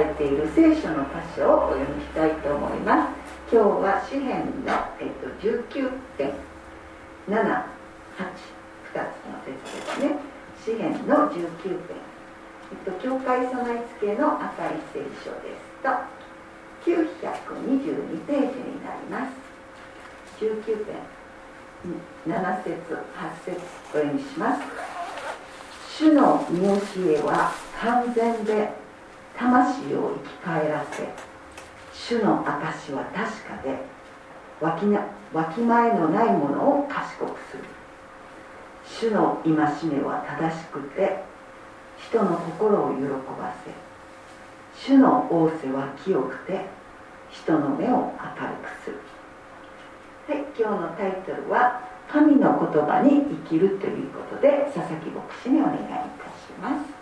れている聖書の箇所をお読みしたいと思います。今日は詩篇の、えっと、19.782つの説ですね。詩篇の19点、えっと、教会備え付けの赤い聖書ですと。922ページになります。19点7節8節お読みします。主の見教えは完全で魂を生き返らせ主の証は確かでわきなわきまえのないものを賢くする。主の戒めは正しくて人の心を喜ばせ主の仰せは清くて人の目を明るくする。はい今日のタイトルは「神の言葉に生きる」ということで佐々木牧師にお願いいたします。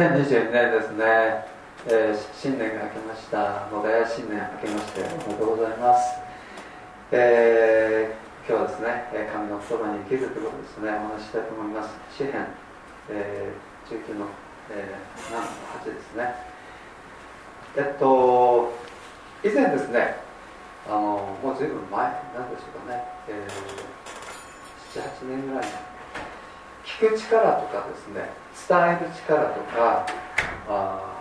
2022年ですね、えー、新年が明けました。ので新年明けましておめでとうございます、えー、今日はですね神の言葉に生きるということですねお話ししたいと思います。詩編、えー、19の、えー、7 8ですね。えっと以前ですねあのもうずいぶん前なんでしょうかね、えー、78年ぐらい前。聞く力とかですね伝える力とかあ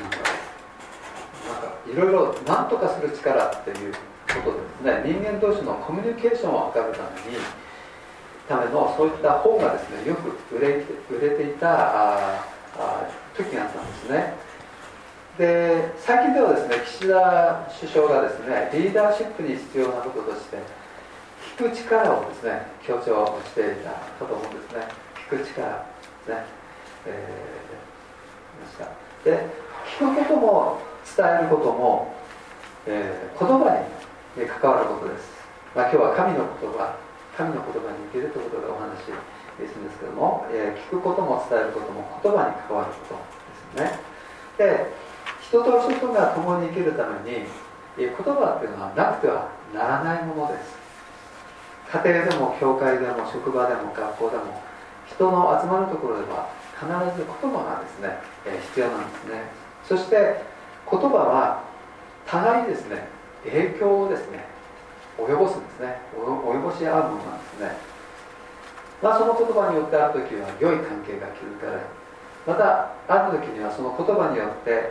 なんかいろいろ何とかする力っていうことですね人間同士のコミュニケーションを図るためにためのそういった本がですねよく売れ売れていたああ時があったんですね。で最近ではですね岸田首相がですねリーダーシップに必要なこととして聞く力をですね強調していたかと思うんですね。聞く力ですね、えー、した。で聞くことも伝えることも、えー、言葉に関わることです、まあ、今日は神の言葉神の言葉に生きるということでお話しするんですけども、えー、聞くことも伝えることも言葉に関わることですよね。で人と人が共に生きるために言葉っていうのはなくてはならないものです。家庭でも教会でも職場でも学校でも人の集まるところでは必ず言葉がですね、え必要なんですね。そして言葉は互いにですね影響をですね及ぼすんですね。及ぼし合うものなんですね。まあその言葉によってある時は良い関係が築かれまたある時にはその言葉によって、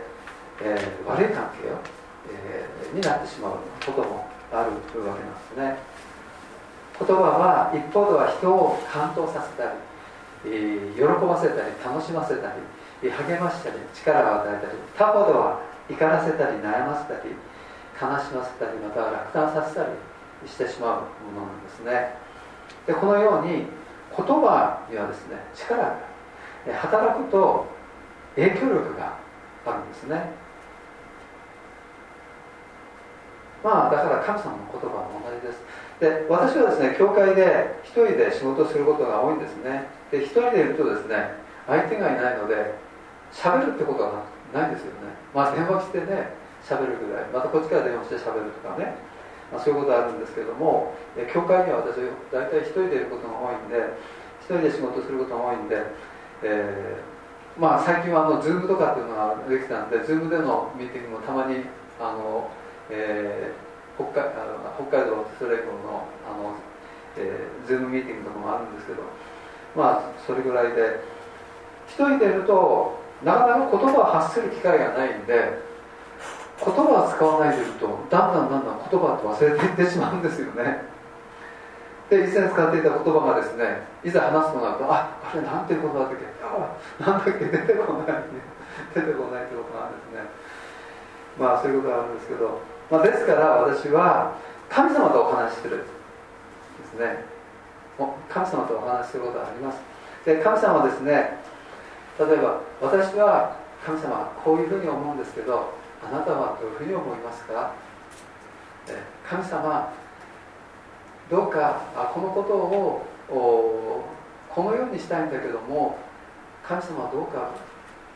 えー、悪い関係を、えー、になってしまうこともあるわけなんですね。言葉は一方では人を感動させたり喜ばせたり楽しませたり励ましたり力を与えたり他方では怒らせたり悩ませたり悲しませたりまたは落胆させたりしてしまうものなんですね。でこのように言葉にはですね力が働くと影響力があるんですね。まあだから神様の言葉です。で私はですね教会で一人で仕事することが多いんですね。で一人でいるとですね相手がいないので喋るってことはないんですよね。まあ電話してね喋るぐらい。またこっちから電話して喋るとかね、まあ、そういうことあるんですけども教会には私大体一人でいることが多いんで一人で仕事することが多いんで、えー、まあ最近はあの Zoom とかっていうのができたんで Zoom でのミーティングもたまにあの、えー、北海北海道テスレコのあの、えー、Zoom ミーティングとかもあるんですけどまあそれぐらいで一人でいるとなかなか言葉を発する機会がないんで言葉を使わないでいるとだんだんだんだん言葉って忘れていってしまうんですよね。で以前使っていた言葉がですねいざ話すとなるとああれなんていう言葉だっけ？あなんだっけ？出てこない。出てこないということなんですね。まあそういうことがあるんですけど、まあ、ですから私は神様とお話しするですね。神様とお話しすることがあります。で神様はですね例えば私は神様こういうふうに思うんですけどあなたはどういうふうに思いますか？神様どうかこのことをこのようにしたいんだけども神様はどうか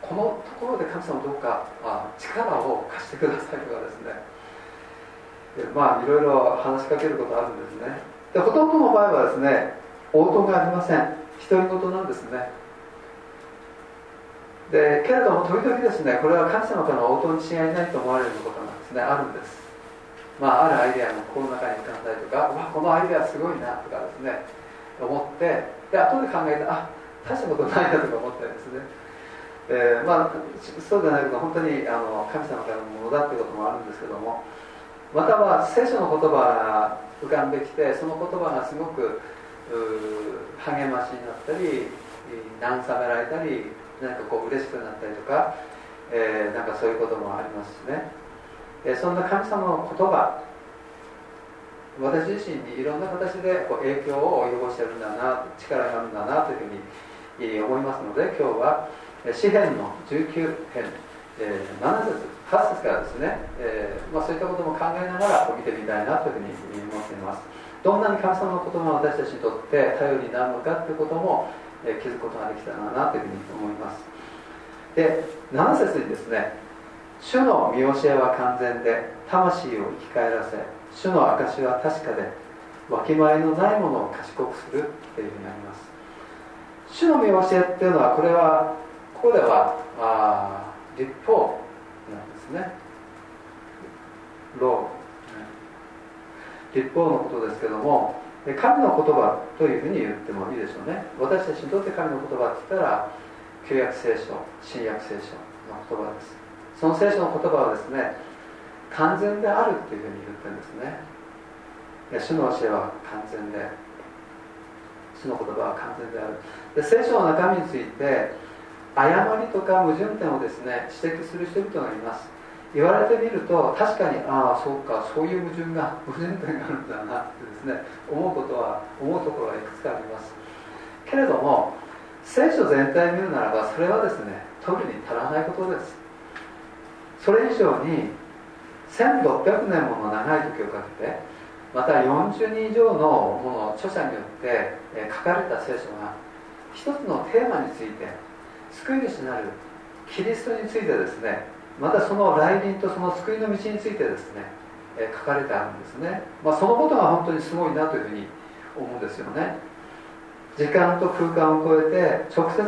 このところで神様どうかあ力を貸してくださいとかですね。まあいろいろ話しかけることあるんですね。でほとんどの場合はですね応答がありません。独り言なんですね。でけれども時々ですねこれは神様からの応答に違いないと思われることがですね。あるんです。まああるアイデアがこの中に浮かんだりとかわこのアイデアすごいなとかですね思ってで後で考えてあ大したことないなとか思ったりですね。えー、まあ、そうでないけど本当にあの神様からのものだということもあるんですけどもまたは聖書の言葉が浮かんできてその言葉がすごく励ましになったり慰められたり何かこう嬉しくなったりとか、えー、なんかそういうこともありますしね、えー、そんな神様の言葉私自身にいろんな形でこう影響を及ぼしてるんだな力があるんだなというふうに思いますので今日は詩篇の19編、えー、7節8節からですね、えーまあ、そういったことも考えながら見てみたいなというふうに思っています。どんなに神様の言葉が私たちにとって頼りになるのかということも、えー、気づくことができたらなというふうに思います。で7節にですね主の見教えは完全で魂を生き返らせ主の証は確かでわきまえのないものを賢くするというふうにあります。主の見教えっていうのはこれはここではあ立法なんですね。ロー立法のことですけども神の言葉というふうに言ってもいいでしょうね。私たちにとって神の言葉って言ったら旧約聖書新約聖書の言葉です。その聖書の言葉はですね完全であるっていうふうに言ってるんですね。主の教えは完全で主の言葉は完全である。で聖書の中身について誤りとか矛盾点をですね指摘する人々がいます。言われてみると確かにああそうかそういう矛盾が矛盾点があるんだなってですね思うことは思うところはいくつかあります。けれども聖書全体を見るならばそれはですね特に足らないことです。それ以上に1600年もの長い時をかけてまた40人以上のもの著者によって書かれた聖書が一つのテーマについて救い主なるキリストについてですねまたその来臨とその救いの道についてですね、え書かれてあるんですね、まあ、そのことが本当にすごいなというふうに思うんですよね。時間と空間を超えて直接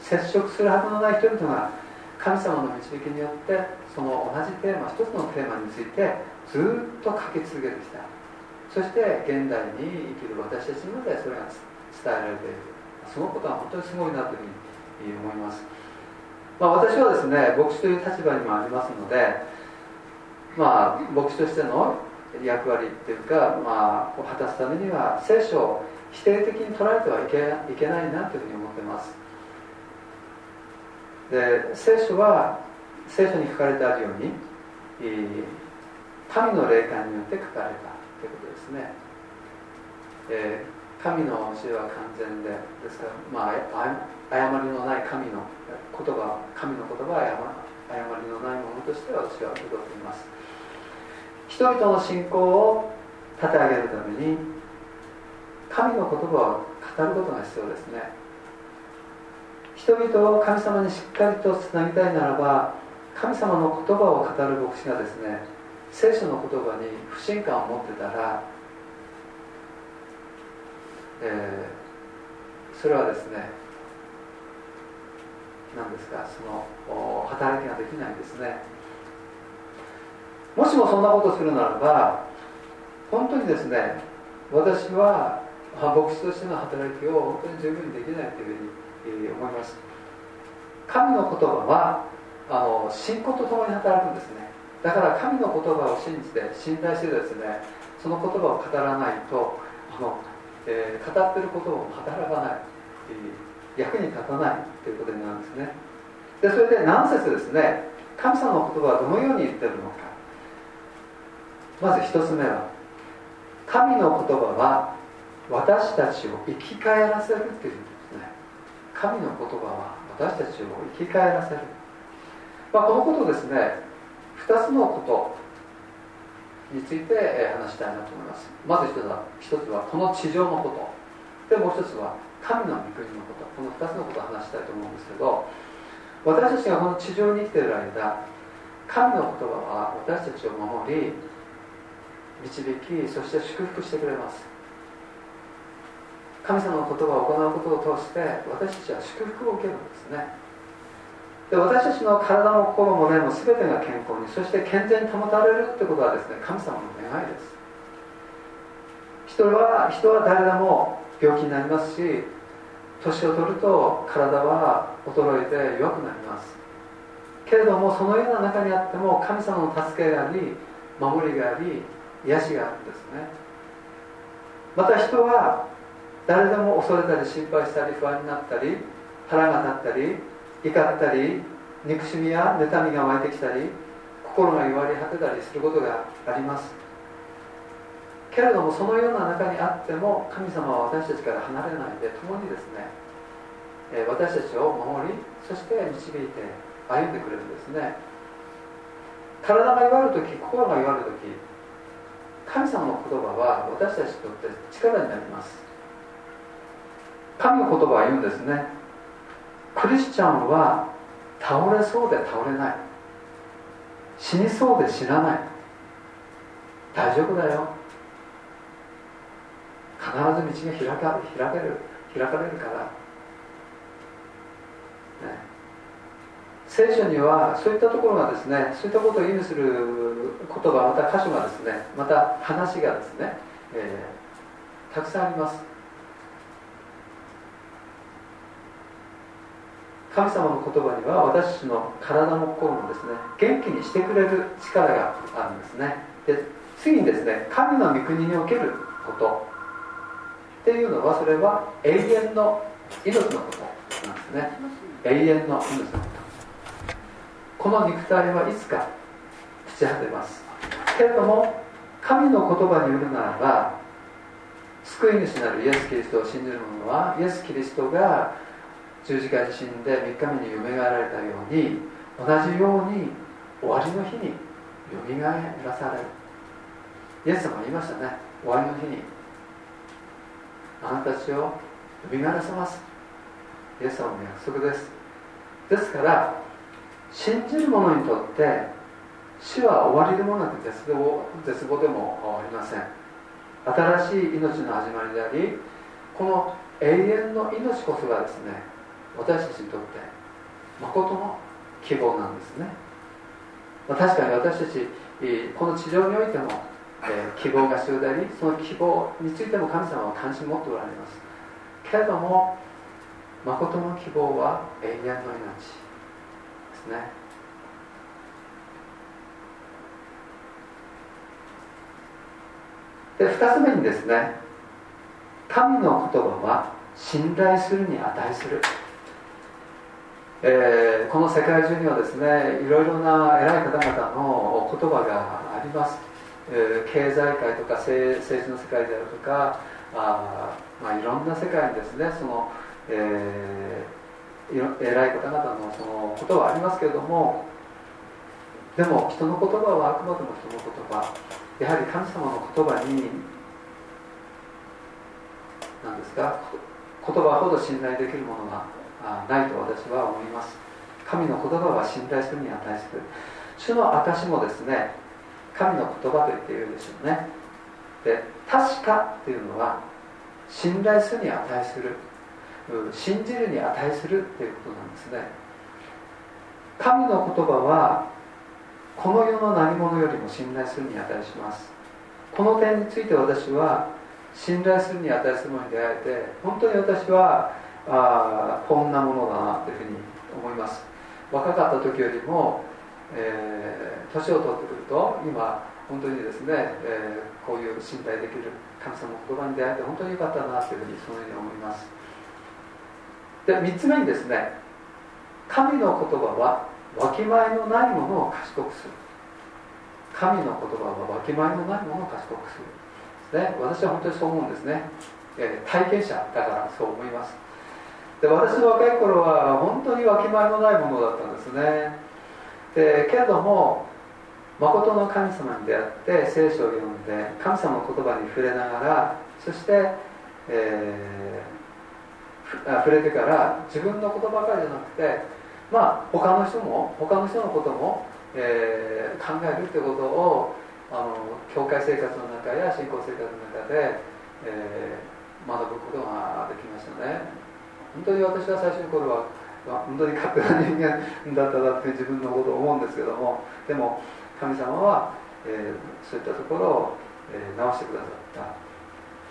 接触するはずのない人々が神様の導きによってその同じテーマ一つのテーマについてずっと書き続けてきた。そして現代に生きる私たちにまでそれが伝えられている。そのことは本当にすごいなというふうに思います、まあ、私はですね牧師という立場にもありますのでまあ牧師としての役割っていうか、まあ、を果たすためには聖書を否定的に捉えてはいけいけないなというふうに思ってます。で聖書は聖書に書かれてあるように神の霊感によって書かれたということですね、えー、神の教えは完全でですから、まあ、誤りのない神の言葉神の言葉は誤りのないものとして私は受け取っています。人々の信仰を立て上げるために神の言葉を語ることが必要ですね。人々を神様にしっかりとつなぎたいならば神様の言葉を語る牧師がですね聖書の言葉に不信感を持ってたら、えー、それはですねなんですかその働きができないんですね。もしもそんなことをするならば本当にですね私は牧師としての働きを本当に十分にできないというふうに思います。神の言葉はあの信仰とともに働くんですね。だから神の言葉を信じて信頼してですねその言葉を語らないとあの、えー、語ってることを働かない役に立たないということになるんですね。でそれで何節ですね。神様の言葉はどのように言ってるのか。まず一つ目は神の言葉は私たちを生き返らせるっていうんですね。神の言葉は私たちを生き返らせる、まあ、このことですね2つのことについて話したいなと思います。まず一つは一つはこの地上のこと。でもう一つは神の御国のことこの2つのことを話したいと思うんですけど私たちがこの地上に生きている間神の言葉は私たちを守り導きそして祝福してくれます。神様の言葉を行うことを通して私たちは祝福を受けるんですね。で私たちの体も心もねも全てが健康にそして健全に保たれるってことはですね神様の願いです。人は人は誰でも病気になりますし年を取ると体は衰えて弱くなります。けれどもそのような中にあっても神様の助けがあり守りがあり癒しがあるんですね。また人は誰でも恐れたり心配したり不安になったり腹が立ったり怒ったり憎しみや妬みが湧いてきたり心が弱り果てたりすることがあります。けれどもそのような中にあっても神様は私たちから離れないで共にですね私たちを守りそして導いて歩んでくれるんですね。体が弱る時心が弱る時神様の言葉は私たちにとって力になります。神の言葉は言うんですね。クリスチャンは倒れそうで倒れない。死にそうで死なない。大丈夫だよ。必ず道が開か開ける開かれるから、ね、聖書にはそういったところがですねそういったことを意味する言葉また箇所がですねまた話がですね、えー、たくさんあります。神様の言葉には私たちの体も心もですね元気にしてくれる力があるんですね。で次にですね神の御国におけること。っていうのはそれは永遠の命のことなんですね。永遠の命のこと。この肉体はいつか朽ち果てます。けれども神の言葉によるならば救い主なるイエス・キリストを信じる者はイエス・キリストが十字架に死んで3日目によみがえられたように同じように終わりの日によみがえらされる。イエス様言いましたね。終わりの日にあなたたちをよみがらせます。イエス様の約束です。ですから信じる者にとって死は終わりでもなく絶望絶望でもありません。新しい命の始まりでありこの永遠の命こそがですね私たちにとって誠の希望なんですね、ま、確かに私たちこの地上においても、えー、希望が必要でありその希望についても神様は関心を持っておられます。けれども誠の希望は永遠の命ですね。で2つ目にですね神の言葉は信頼するに値する、えー、この世界中にはですねいろいろな偉い方々の言葉があります、経済界とか政治の世界であるとかあ、まあ、いろんな世界にですねその、えー偉い方々のそのことはありますけれどもでも人の言葉はあくまでも人の言葉。やはり神様の言葉に何ですか言葉ほど信頼できるものがないと私は思います。神の言葉は信頼するに値する。主の証もですね神の言葉と言っているでしょうね。で確かっていうのは信頼するに値する信じるに値するっていうことなんですね。神の言葉はこの世の何者よりも信頼するに値します。この点について私は信頼するに値するものに出会えて本当に私はあこんなものだなというふうに思います。若かった時よりも、えー、年を取ってくると今本当にですね、えー、こういう信頼できる神様の言葉に出会えて本当に良かったなというふうにそのように思います。で3つ目にですね神の言葉はわきまえのないものを賢くする。神の言葉はわきまえのないものを賢くする、ね、私は本当にそう思うんですね、えー、体験者だからそう思います。で私の若い頃は本当にわきまえのないものだったんですね。でけれども誠の神様に出会って聖書を読んで神様の言葉に触れながらそして、えー触れてから自分のことばかりじゃなくてまあ他の人も他の人のことも、えー、考えるということをあの教会生活の中や信仰生活の中で、えー、学ぶことができましたね。本当に私は最初の頃は、本当に勝手な人間だったなって自分のことを思うんですけどもでも神様は、えー、そういったところを、えー、直してくださった。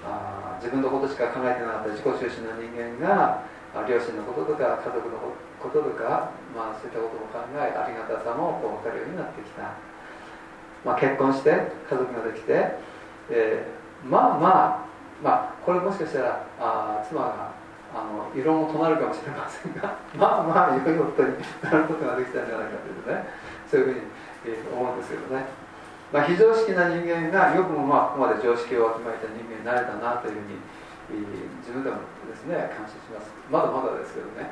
あ自分のことしか考えてなかった自己中心の人間が両親のこととか家族のこととか、まあ、そういったことも考えありがたさもこう分かるようになってきた、まあ、結婚して家族ができて、えー、まあまあまあこれもしかしたらあ妻があの異論を唱えるかもしれませんが まあまあ良い夫になることができたんじゃないかというねそういうふうに、えー、思うんですけどね、まあ、非常識な人間がよくもまあここまで常識をわきまえた人間になれたなというふうに、えー、自分でもですね感謝します。まだまだですけどね。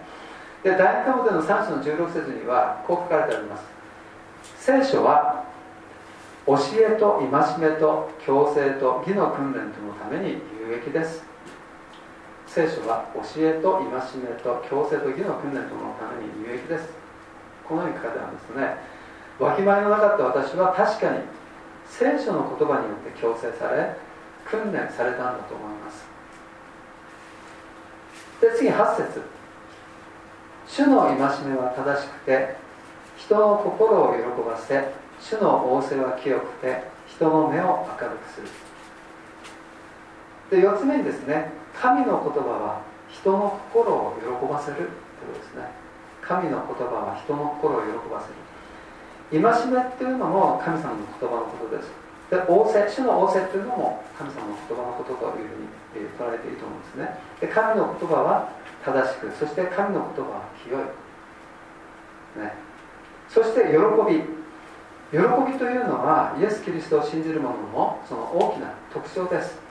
で第2科目の3章の16節にはこう書かれてあります。聖書は教えと戒めと強制と義の訓練とのために有益です。聖書は教えと戒めと強制と義の訓練とのために有益です。このように書かれてあるんですね。わきまえのなかった私は確かに聖書の言葉によって強制され訓練されたんだと思います。で次8節。主の戒めは正しくて人の心を喜ばせ主の仰せは清くて人の目を明るくする。で4つ目にですね神の言葉は人の心を喜ばせるということですね。神の言葉は人の心を喜ばせる。戒めっていうのも神様の言葉のことです。で仰せ主の仰せっていうのも神様の言葉のことというふうに、え、捉えていいと思うんですね。で神の言葉は正しくそして神の言葉は清い、ね、そして喜び。喜びというのはイエス・キリストを信じる者のその大きな特徴です。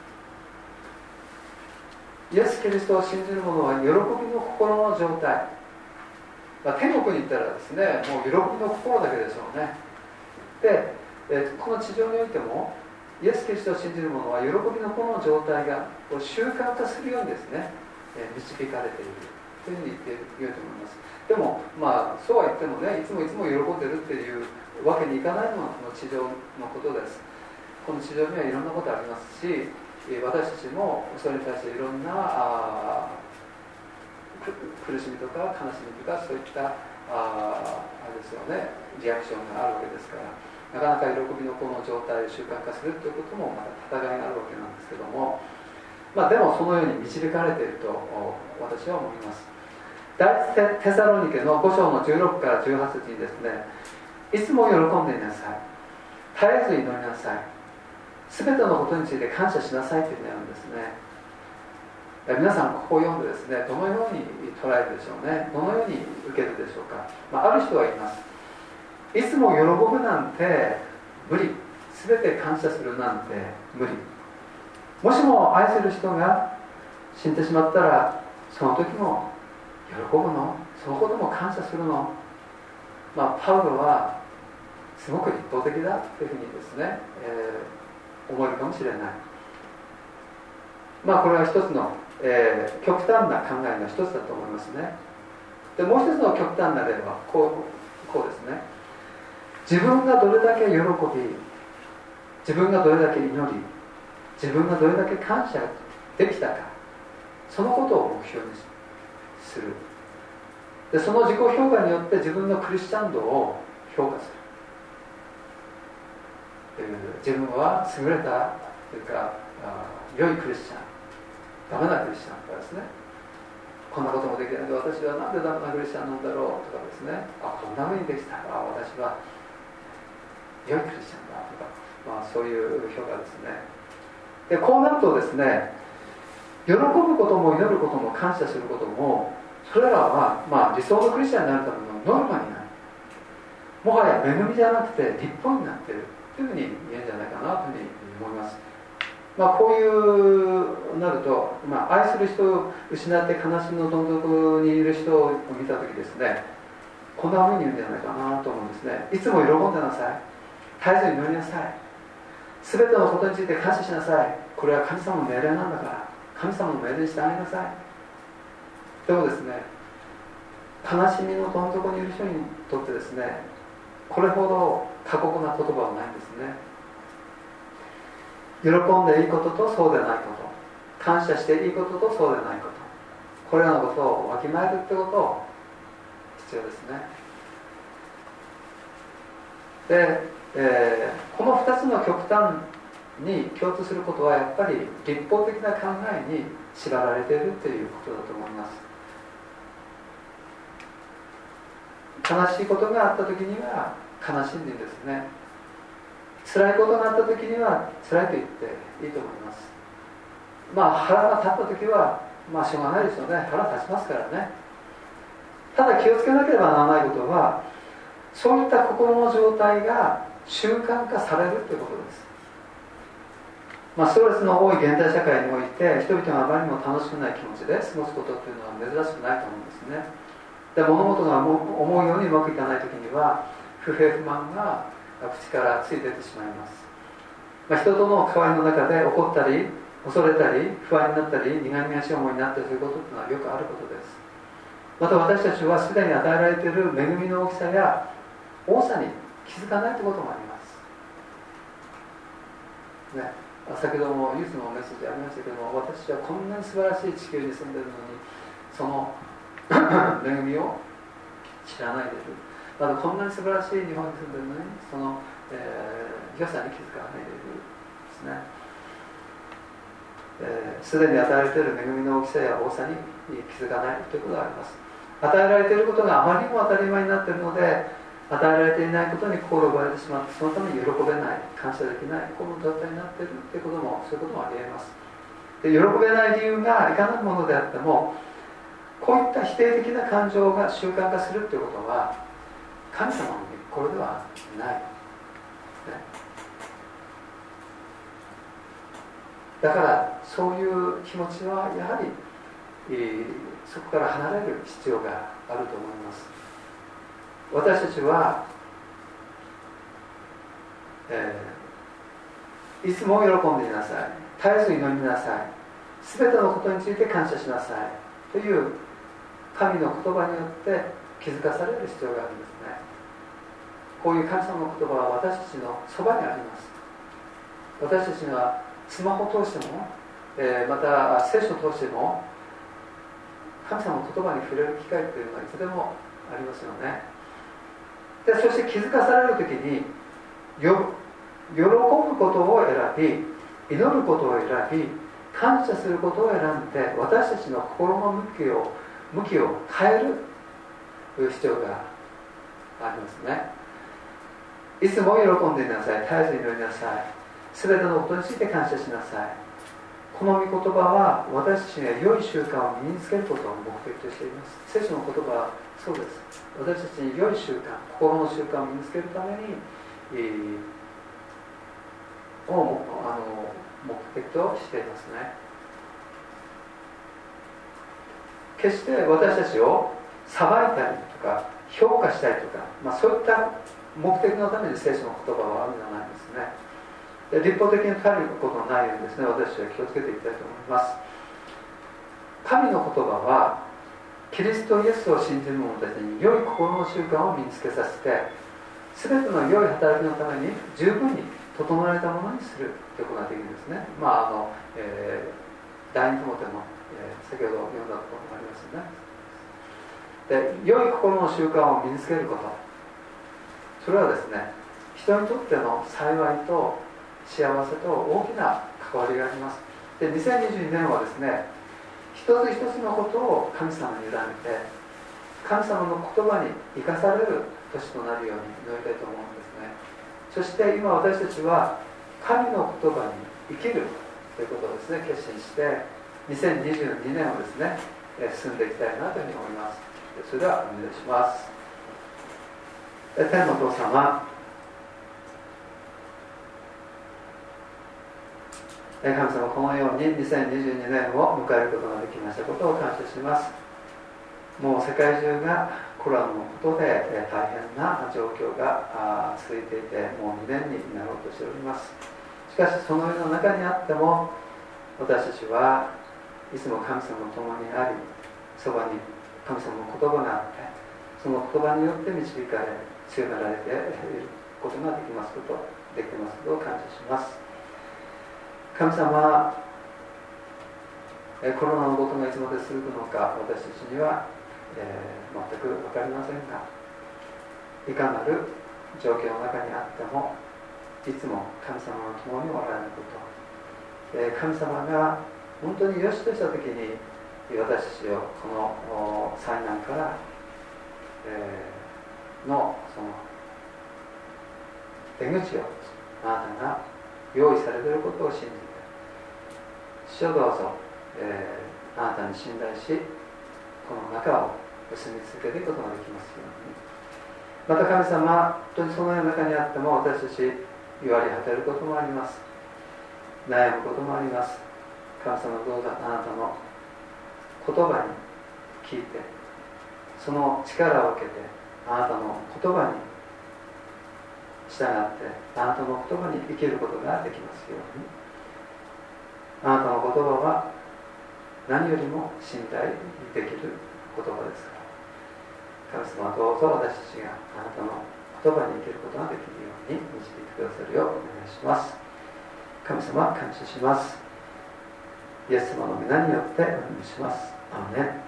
イエス・キリストを信じる者は喜びの心の状態、まあ、天国に行ったらですねもう喜びの心だけでしょうね。で、えこの地上においてもイエス・キリストを信じる者は喜びの心の状態が習慣化するようにですね、え導かれている。というふうに言っていると思います。でもまあそうは言ってもねいつもいつも喜んでるっていうわけにいかないのがこの地上のことです。この地上にはいろんなことありますし私たちもそれに対していろんな苦しみとか悲しみとかそういったああれですよねリアクションがあるわけですからなかなか喜びのこの状態を習慣化するということもまた戦いがあるわけなんですけども、まあ、でもそのように導かれていると私は思います。第一テサロニケの5章の16から18節にですねいつも喜んでいなさい。絶えず祈りなさい。全てのことについて感謝しなさいというふうにあるんですね。皆さんここを読んでですねどのように捉えるでしょうね。どのように受けるでしょうか、まあ、ある人は言います。いつも喜ぶなんて無理。全て感謝するなんて無理。もしも愛する人が死んでしまったらその時も喜ぶの？そのことも感謝するの？まあパウロはすごく一方的だというふうにですね、えー思えるかもしれない。まあこれは一つの、えー、極端な考えの一つだと思いますね。でもう一つの極端な例はこうこうですね。自分がどれだけ喜び自分がどれだけ祈り自分がどれだけ感謝できたかそのことを目標にする。でその自己評価によって自分のクリスチャン度を評価する。自分は優れたというか良いクリスチャンダメなクリスチャンとかですね。こんなこともできない。で私はなんでダメなクリスチャンなんだろうとかですね。あこんなふうにできた。あ私は良いクリスチャンだとか、まあ、そういう評価ですね。でこうなるとですね喜ぶことも祈ることも感謝することもそれらは、まあ、理想のクリスチャンになるためのノルマになる。もはや恵みじゃなくて立法になってる。というふうに言えるんじゃないかなというふうに思います。まあ、こういうなると、まあ、愛する人を失って悲しみのどん底にいる人を見た時ですねこんなふうに言うんじゃないかなと思うんですね。いつも喜んでなさい。絶えずに祈りなさい。全てのことについて感謝しなさい。これは神様の命令なんだから。神様の命令にしてあげなさい。でもですね悲しみのどん底にいる人にとってですねこれほど過酷な言葉はないんですね。喜んでいいこととそうでないこと。感謝していいこととそうでないこと。これらのことをわきまえるってこと必要ですね。で、えーこの2つの極端に共通することはやっぱり立法的な考えに縛られているということだと思います。悲しいことがあった時には悲しんでですね。辛いことがあった時には辛いと言っていいと思います。まあ腹が立った時はまあしょうがないですよね。腹立ちますからね。ただ気をつけなければならないことはそういった心の状態が習慣化されるということです。まあ、ストレスの多い現代社会において人々があまりにも楽しくない気持ちで過ごすことっていうのは珍しくないと思うんですね。で物事が思うようにうまくいかない時には不平不満が口からついててしまいます、まあ、人との関わりの中で怒ったり恐れたり不安になったり苦々しい思いになったりすることっていうのはよくあることです。また私たちはすでに与えられている恵みの大きさや多さに気づかないということもあります。ね。先ほどもユースのメッセージありましたけども私はこんなに素晴らしい地球に住んでるのにその 恵みを？知らないでいるまたこんなに素晴らしい日本に住んでるのにその、えー、良さに気づかないでいるですね。すで、ー、に与えられている恵みの大きさや多さに気づかないということがあります。与えられていることがあまりにも当たり前になっているので与えられていないことに心を奪われてしまってそのために喜べない感謝できないこの状態になっているということもそういうこともありえます。で喜べない理由がいかなるものであってもこういった否定的な感情が習慣化するということは神様のこれではない、ね、だからそういう気持ちはやはり、えー、そこから離れる必要があると思います。私たちは、えー、いつも喜んでいなさい。絶えず祈りなさい。全てのことについて感謝しなさい。という神の言葉によって気づかされる必要があるんですね。こういう神様の言葉は私たちのそばにあります。私たちがスマホ通しても、えー、また聖書を通しても神様の言葉に触れる機会というのはいつでもありますよね。でそして気づかされる時によ喜ぶことを選び祈ることを選び感謝することを選んで私たちの心の向きを向きを変える必要がありますね。いつも喜んでいなさい。絶えず祈りなさい。全てのことについて感謝しなさい。この御言葉は私たちが良い習慣を身につけることを目的としています。聖書の言葉はそうです。私たちに良い習慣心の習慣を身につけるために、えー、をあの目的としていますね。決して私たちを裁いたりとか評価したりとか、まあ、そういった目的のために聖書の言葉はあるんじゃないんですね。で立法的に頼ることのないようにですね私は気をつけていきたいと思います。神の言葉はキリストイエスを信じる者たちに良い心の習慣を身につけさせて全ての良い働きのために十分に整えたものにするということができるんですね。まああの、えー、第二テモテの、えー、先ほど読んだところもありますよね。で良い心の習慣を身につけること。それはですね人にとっての幸いと幸せと大きな関わりがあります。で2022年はですね一つ一つのことを神様に委ねて神様の言葉に生かされる年となるように祈りたいと思うんですね。そして今私たちは神の言葉に生きるということをですね決心して2022年をですね進んでいきたいなというふうに思います。それではお願いします。天のお父様。神様このように2022年を迎えることができましたことを感謝します。もう世界中がコロナのことで大変な状況が続いていてもう2年になろうとしております。しかしその世の中にあっても私たちはいつも神様と共にありそばに神様の言葉があってその言葉によって導かれ強められていることができますことできますことを感謝します。神様コロナのことがいつまで続くのか私たちにはえー全く分かりませんがいかなる状況の中にあってもいつも神様の共におられること、えー神様が本当に良しとした時に私たちをこの災難から、えーのその出口をあなたが用意されていることを信じて主をどうぞ、えーあなたに信頼しこの中を住み続けていくことができますように。また神様本当にそのような中にあっても私たち言われ果てることもあります。悩むこともあります。神様どうぞあなたの言葉に聞いてその力を受けてあなたの言葉に従ってあなたの言葉に生きることができますように。あなたの言葉は何よりも信頼できる言葉ですから神様どうぞ私たちがあなたの言葉に生きることができるように導いてくださるようお願いします。神様感謝します。イエス様の皆によってお願いします。アーメ